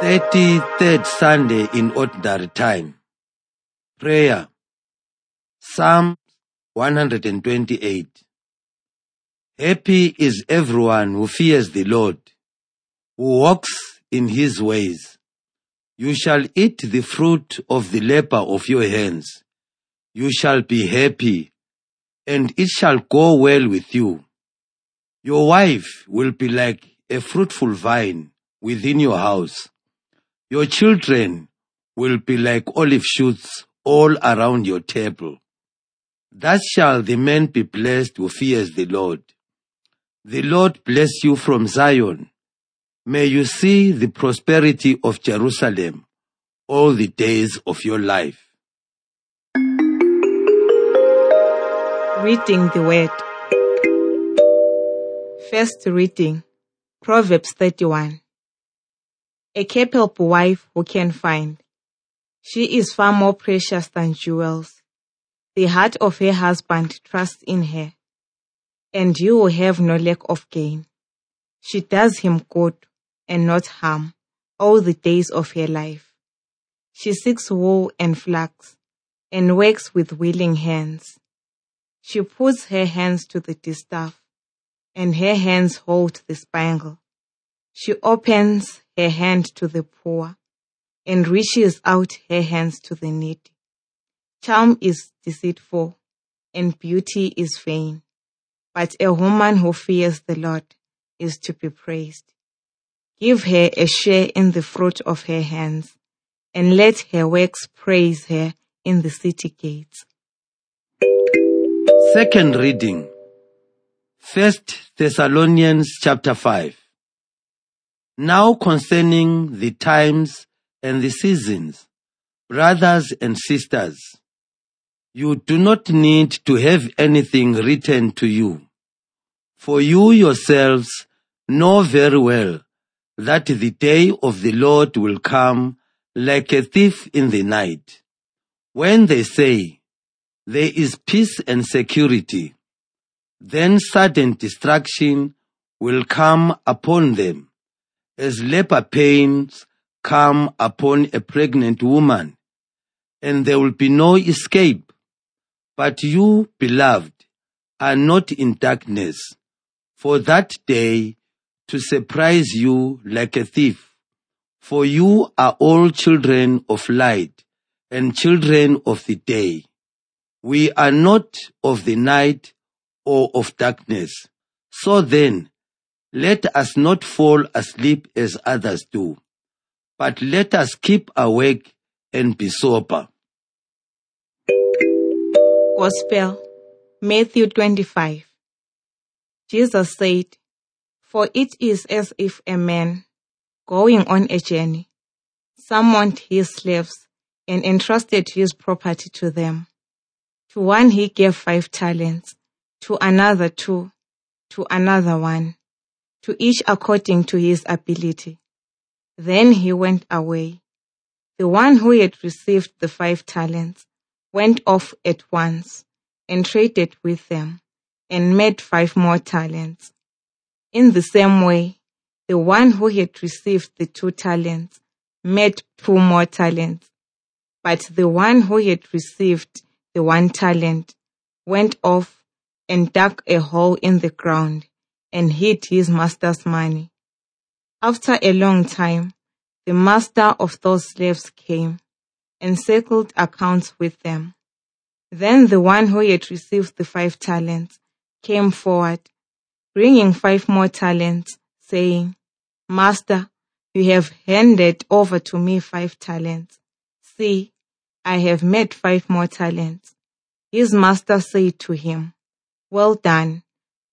33rd Sunday in Ordinary Time. Prayer. Psalm 128. Happy is everyone who fears the Lord, who walks in his ways. You shall eat the fruit of the labor of your hands. You shall be happy, and it shall go well with you. Your wife will be like a fruitful vine within your house. Your children will be like olive shoots all around your table. Thus shall the man be blessed who fears the Lord. The Lord bless you from Zion. May you see the prosperity of Jerusalem all the days of your life. Reading the Word. First reading Proverbs 31. A capable wife who can find. She is far more precious than jewels. The heart of her husband trusts in her, and you will have no lack of gain. She does him good and not harm all the days of her life. She seeks wool and flax and works with willing hands. She puts her hands to the distaff and her hands hold the spindle. She opens her hand to the poor and reaches out her hands to the needy. Charm is deceitful and beauty is vain, but a woman who fears the Lord is to be praised. Give her a share in the fruit of her hands, and let her works praise her in the city gates. Second reading. First Thessalonians chapter 5. Now concerning the times and the seasons, brothers and sisters, you do not need to have anything written to you. For you yourselves know very well that the day of the Lord will come like a thief in the night. When they say, there is peace and security, then sudden destruction will come upon them, as labor pains come upon a pregnant woman, and there will be no escape. But you, beloved, are not in darkness, for that day to surprise you like a thief. For you are all children of light and children of the day. We are not of the night or of darkness. So then, let us not fall asleep as others do, but let us keep awake and be sober. Gospel, Matthew 25. Jesus said, For it is as if a man, going on a journey, summoned his slaves and entrusted his property to them. To one he gave five talents, to another two, to another one, to each according to his ability. Then he went away. The one who had received the five talents went off at once and traded with them and made five more talents. In the same way, the one who had received the two talents made two more talents. But the one who had received the one talent went off and dug a hole in the ground and hid his master's money. After a long time, the master of those slaves came and settled accounts with them. Then the one who had received the five talents came forward, bringing five more talents, saying, Master, you have handed over to me five talents. See, I have made five more talents. His master said to him, Well done,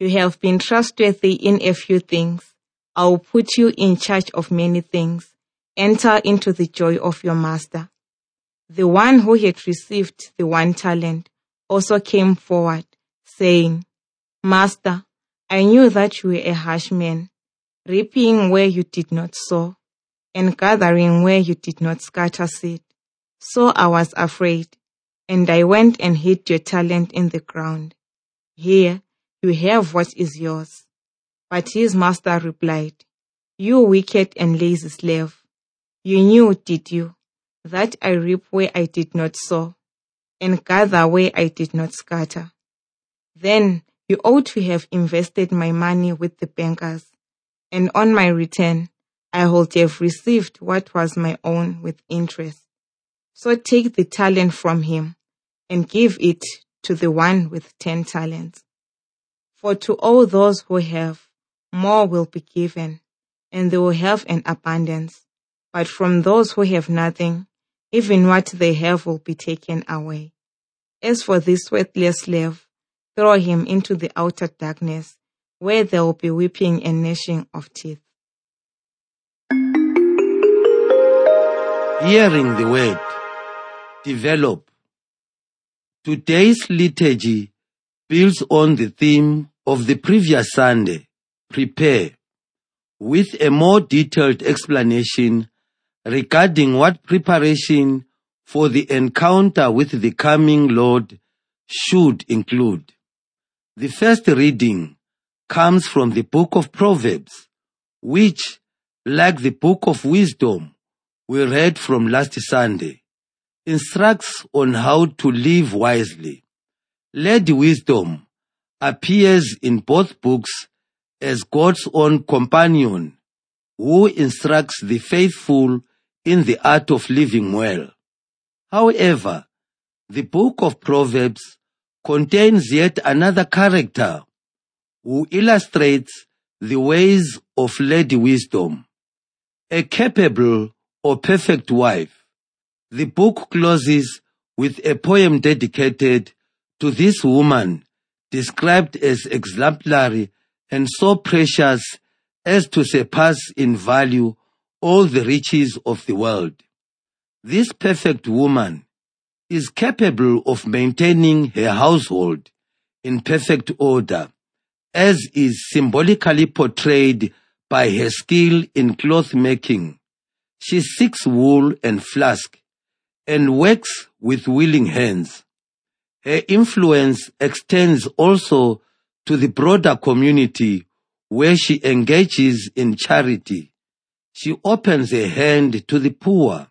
You have been trustworthy in a few things. I will put you in charge of many things. enter into the joy of your master. The one who had received the one talent also came forward, saying, Master, I knew that you were a harsh man, reaping where you did not sow, and gathering where you did not scatter seed. So I was afraid, and I went and hid your talent in the ground. Here, you have what is yours. But his master replied, You wicked and lazy slave, you knew, did you, that I reap where I did not sow, and gather where I did not scatter? Then you ought to have invested my money with the bankers, and on my return, I would have received what was my own with interest. So take the talent from him and give it to the one with ten talents. For to all those who have, more will be given, and they will have an abundance. But from those who have nothing, even what they have will be taken away. As for this worthless slave, throw him into the outer darkness, where there will be weeping and gnashing of teeth. Hearing the word, develop. Today's liturgy builds on the theme of the previous Sunday, prepare, with a more detailed explanation regarding what preparation for the encounter with the coming Lord should include. The first reading comes from the book of Proverbs, which, like the book of wisdom we read from last Sunday, instructs on how to live wisely. Lady Wisdom appears in both books as God's own companion who instructs the faithful in the art of living well. However, the book of Proverbs contains yet another character who illustrates the ways of Lady Wisdom, a capable or perfect wife. The book closes with a poem dedicated to this woman described as exemplary and so precious as to surpass in value all the riches of the world. This perfect woman is capable of maintaining her household in perfect order, as is symbolically portrayed by her skill in cloth making. She seeks wool and flax and works with willing hands. Her influence extends also to the broader community where she engages in charity. She opens her hand to the poor.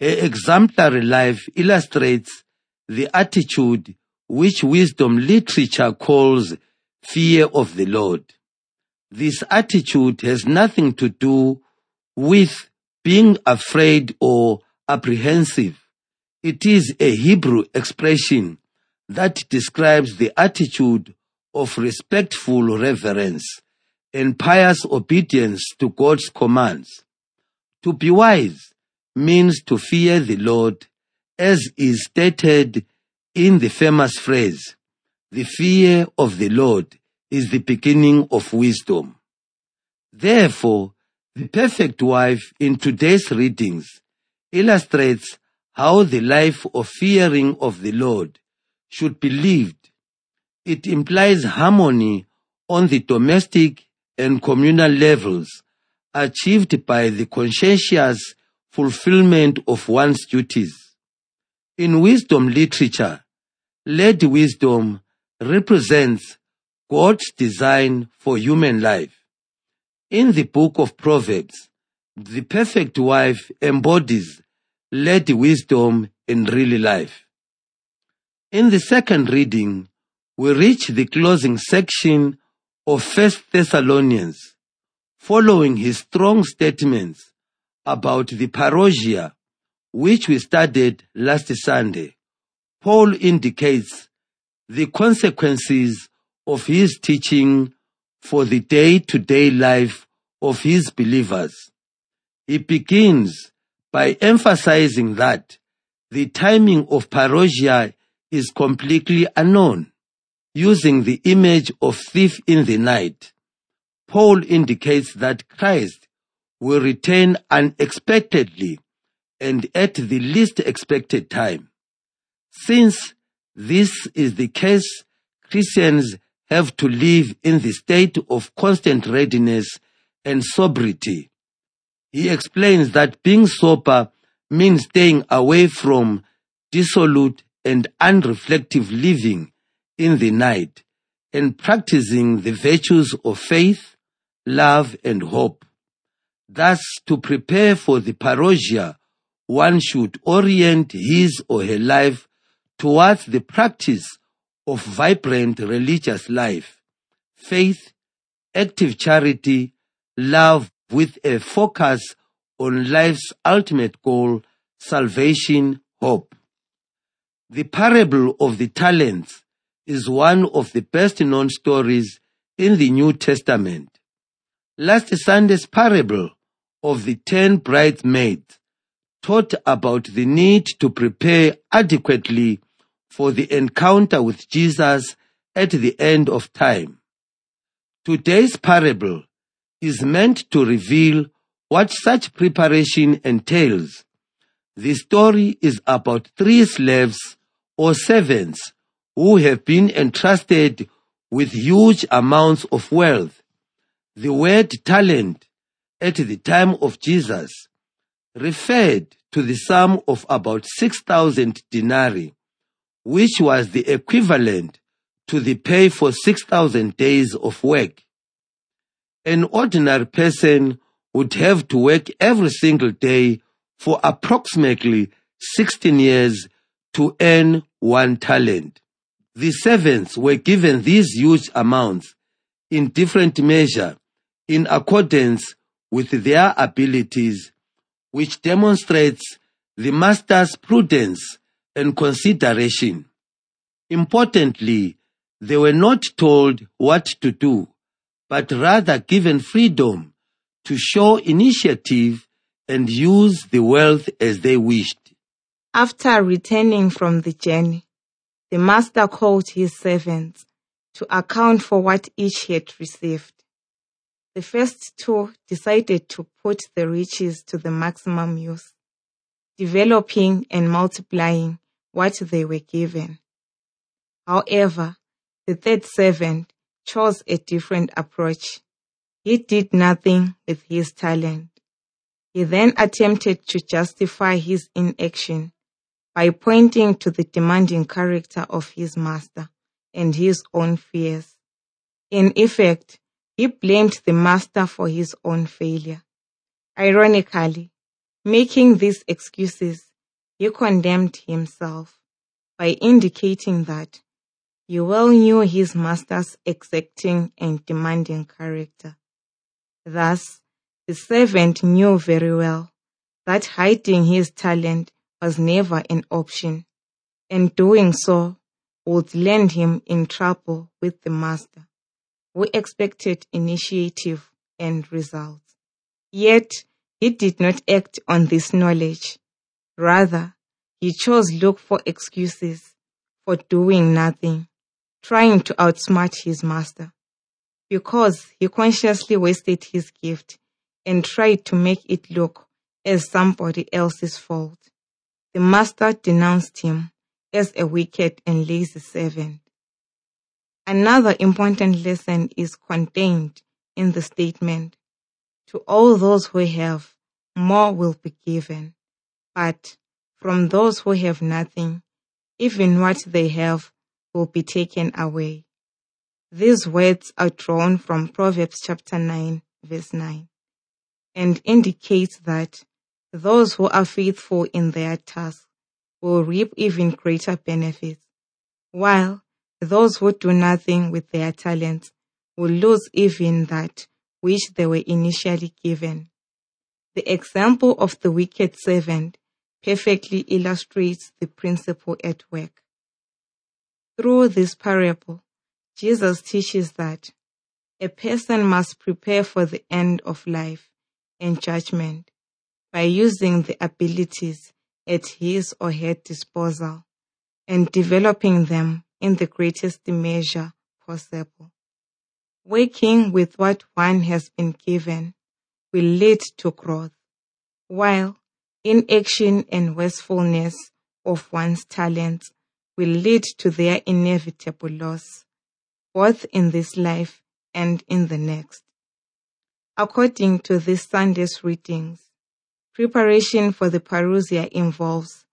Her exemplary life illustrates the attitude which wisdom literature calls fear of the Lord. This attitude has nothing to do with being afraid or apprehensive. It is a Hebrew expression that describes the attitude of respectful reverence and pious obedience to God's commands. To be wise means to fear the Lord, as is stated in the famous phrase, the fear of the Lord is the beginning of wisdom. Therefore, the perfect wife in today's readings illustrates how the life of fearing of the Lord should be lived. It implies harmony on the domestic and communal levels achieved by the conscientious fulfillment of one's duties. In wisdom literature, Lady Wisdom represents God's design for human life. In the book of Proverbs, the perfect wife embodies Lady Wisdom in real life. In the second reading, we reach the closing section of First Thessalonians, following his strong statements about the parousia, which we studied last Sunday. Paul indicates the consequences of his teaching for the day-to-day life of his believers. He begins by emphasizing that the timing of parousia is completely unknown. Using the image of thief in the night, Paul indicates that Christ will return unexpectedly and at the least expected time. Since this is the case, Christians have to live in the state of constant readiness and sobriety. He explains that being sober means staying away from dissolute and unreflective living in the night and practicing the virtues of faith, love, and hope. Thus, to prepare for the parousia, one should orient his or her life towards the practice of vibrant religious life, faith, active charity, love with a focus on life's ultimate goal, salvation, hope. The parable of the talents is one of the best known stories in the New Testament. Last Sunday's parable of the ten bridesmaids taught about the need to prepare adequately for the encounter with Jesus at the end of time. Today's parable is meant to reveal what such preparation entails. The story is about three slaves or servants who have been entrusted with huge amounts of wealth. The word talent at the time of Jesus referred to the sum of about 6,000 denarii, which was the equivalent to the pay for 6,000 days of work. An ordinary person would have to work every single day for approximately 16 years to earn one talent. The servants were given these huge amounts in different measure in accordance with their abilities, which demonstrates the master's prudence and consideration. Importantly, they were not told what to do, but rather given freedom to show initiative and use the wealth as they wished. After returning from the journey, the master called his servants to account for what each had received. The first two decided to put the riches to the maximum use, developing and multiplying what they were given. However, the third servant chose a different approach. He did nothing with his talent. He then attempted to justify his inaction by pointing to the demanding character of his master and his own fears. In effect, he blamed the master for his own failure. Ironically, making these excuses, he condemned himself by indicating that he well knew his master's exacting and demanding character. Thus, the servant knew very well that hiding his talent was never an option, and doing so would land him in trouble with the master, who expected initiative and results. Yet, he did not act on this knowledge. Rather, he chose look for excuses for doing nothing, trying to outsmart his master. Because he consciously wasted his gift and tried to make it look as somebody else's fault the master denounced him as a wicked and lazy servant. Another important lesson is contained in the statement, to all those who have, more will be given. But from those who have nothing, even what they have will be taken away. These words are drawn from Proverbs chapter 9, verse 9, and indicate that those who are faithful in their task will reap even greater benefits, while those who do nothing with their talents will lose even that which they were initially given. The example of the wicked servant perfectly illustrates the principle at work. Through this parable, Jesus teaches that a person must prepare for the end of life and judgment by using the abilities at his or her disposal and developing them in the greatest measure possible. Working with what one has been given will lead to growth, while inaction and wastefulness of one's talents will lead to their inevitable loss, both in this life and in the next. According to this Sunday's readings, preparation for the parousia involves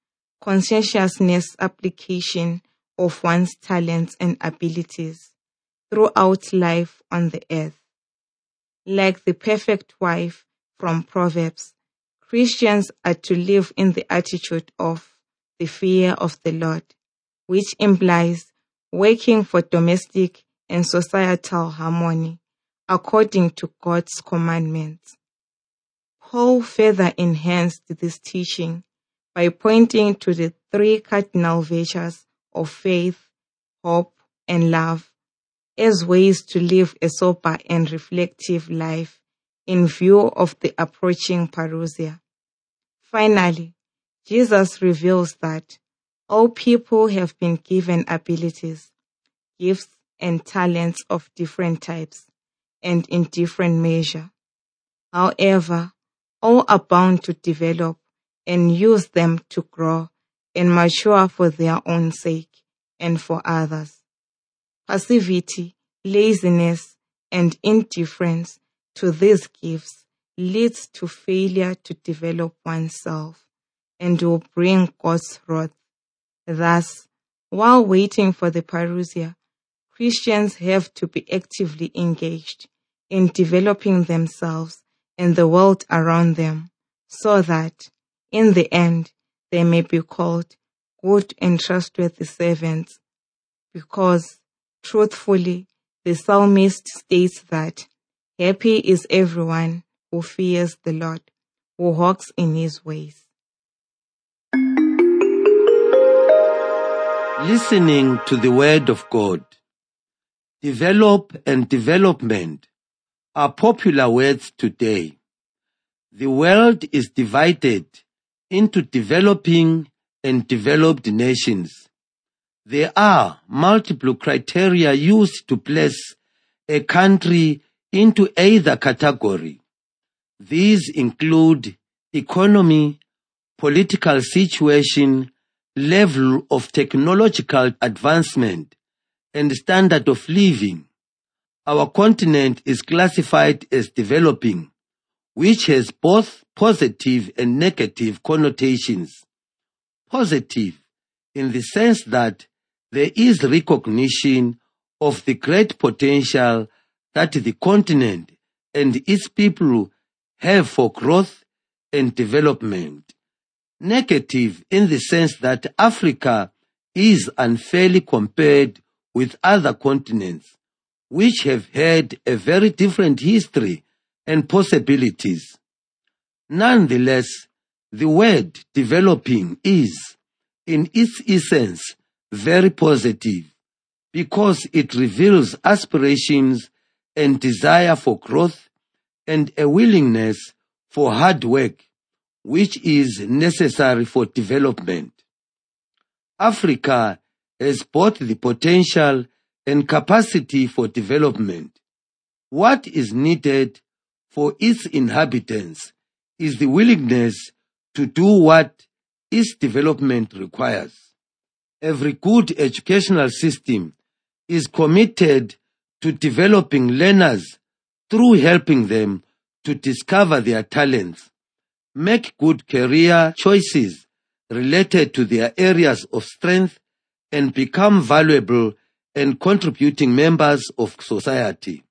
conscientiousness application of one's talents and abilities throughout life on the earth. Like the perfect wife from Proverbs, Christians are to live in the attitude of the fear of the Lord, which implies working for domestic and societal harmony according to God's commandments. Paul further enhanced this teaching by pointing to the three cardinal virtues of faith, hope, and love as ways to live a sober and reflective life in view of the approaching parousia. Finally, Jesus reveals that all people have been given abilities, gifts, and talents of different types and in different measure. However, all are bound to develop and use them to grow and mature for their own sake and for others. Passivity, laziness, and indifference to these gifts leads to failure to develop oneself and will bring God's wrath. Thus, while waiting for the parousia, Christians have to be actively engaged in developing themselves and the world around them so that, in the end, they may be called good and trustworthy servants. Because, truthfully, the psalmist states that happy is everyone who fears the Lord, who walks in his ways. Listening to the word of God. Develop and development are popular words today. The world is divided into developing and developed nations. There are multiple criteria used to place a country into either category. These include economy, political situation, level of technological advancement, and standard of living. Our continent is classified as developing, which has both positive and negative connotations. Positive in the sense that there is recognition of the great potential that the continent and its people have for growth and development. Negative in the sense that Africa is unfairly compared with other continents, which have had a very different history and possibilities. Nonetheless, the word developing is, in its essence, very positive because it reveals aspirations and desire for growth and a willingness for hard work, which is necessary for development. Africa has both the potential and capacity for development. What is needed for its inhabitants is the willingness to do what its development requires. Every good educational system is committed to developing learners through helping them to discover their talents, make good career choices related to their areas of strength, and become valuable and contributing members of society.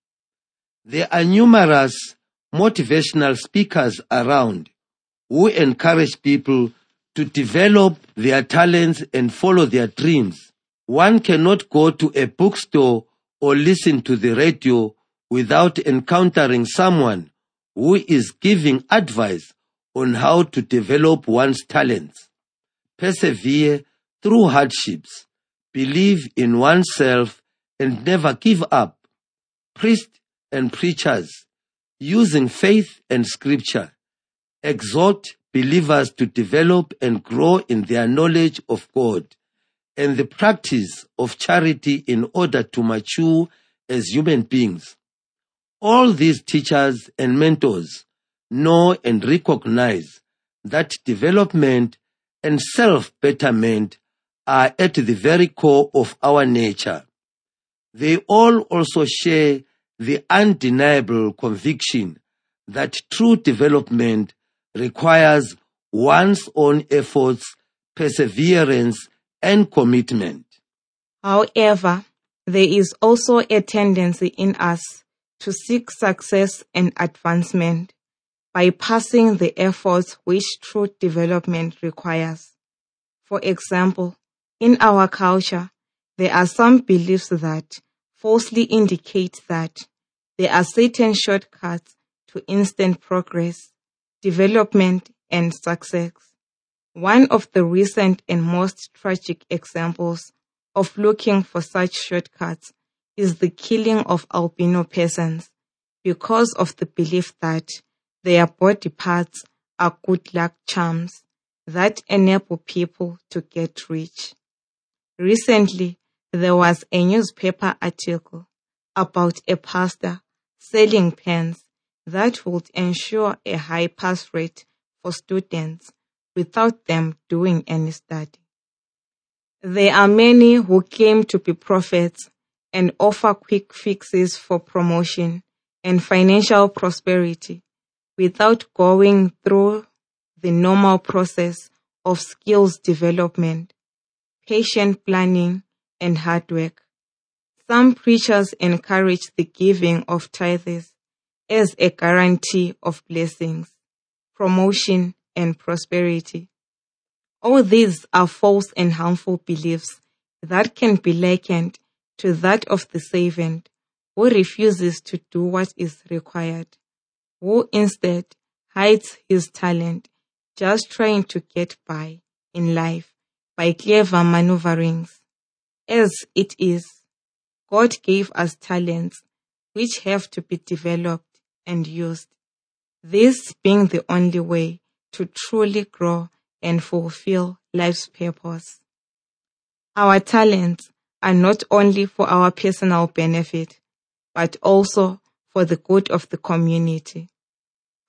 There are numerous motivational speakers around who encourage people to develop their talents and follow their dreams. One cannot go to a bookstore or listen to the radio without encountering someone who is giving advice on how to develop one's talents, persevere through hardships, believe in oneself, and never give up. Priests and preachers, using faith and scripture, exhort believers to develop and grow in their knowledge of God and the practice of charity in order to mature as human beings. All these teachers and mentors know and recognize that development and self-betterment are at the very core of our nature. They all also share the undeniable conviction that true development requires one's own efforts, perseverance, and commitment. However, there is also a tendency in us to seek success and advancement bypassing the efforts which true development requires. For example, in our culture, there are some beliefs that falsely indicate that there are certain shortcuts to instant progress, development, and success. One of the recent and most tragic examples of looking for such shortcuts is the killing of albino persons because of the belief that their body parts are good luck charms that enable people to get rich. Recently, there was a newspaper article about a pastor selling pens that would ensure a high pass rate for students without them doing any study. There are many who claim to be prophets and offer quick fixes for promotion and financial prosperity without going through the normal process of skills development, patient planning, and hard work. Some preachers encourage the giving of tithes as a guarantee of blessings, promotion, and prosperity. All these are false and harmful beliefs that can be likened to that of the servant who refuses to do what is required, who instead hides his talent just trying to get by in life by clever maneuverings. As it is, God gave us talents which have to be developed and used. This being the only way to truly grow and fulfill life's purpose. Our talents are not only for our personal benefit, but also for the good of the community,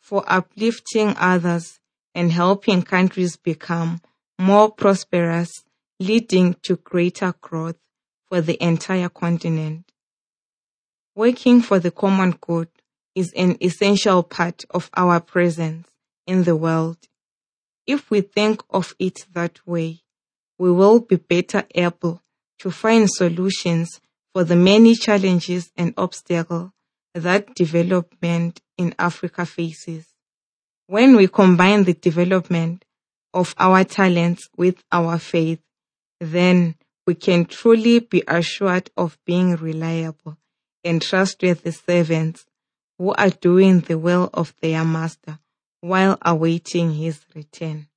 for uplifting others and helping countries become more prosperous, leading to greater growth for the entire continent. Working for the common good is an essential part of our presence in the world. If we think of it that way, we will be better able to find solutions for the many challenges and obstacles that development in Africa faces. When we combine the development of our talents with our faith, then we can truly be assured of being reliable and trustworthy servants who are doing the will of their master while awaiting his return.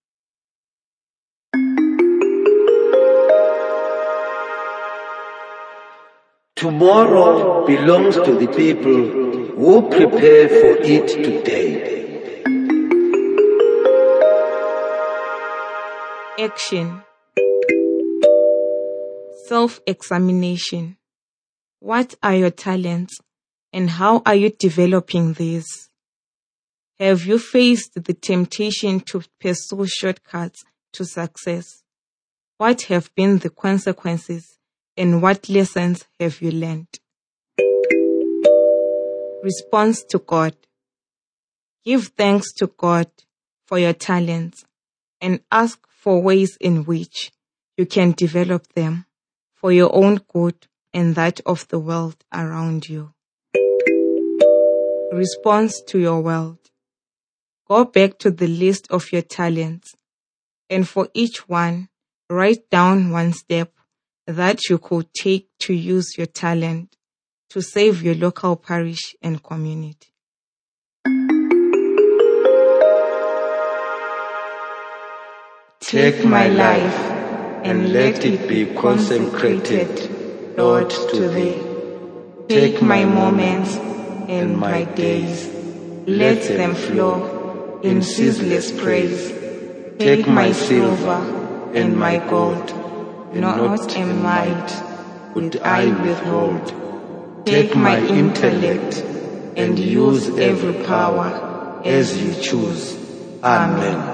Tomorrow belongs to the people who prepare for it today. Action Self examination. What are your talents and how are you developing these? Have you faced the temptation to pursue shortcuts to success? What have been the consequences and what lessons have you learned? Response to God. Give thanks to God for your talents and ask for ways in which you can develop them for your own good and that of the world around you. Response to your world. Go back to the list of your talents and for each one, write down one step that you could take to use your talent to save your local parish and community. Take my life and let it be consecrated, Lord, to Thee. Take my moments and my days, let them flow in ceaseless praise. Take my silver and my gold, not a mite would I withhold. Take my intellect and use every power as you choose. Amen.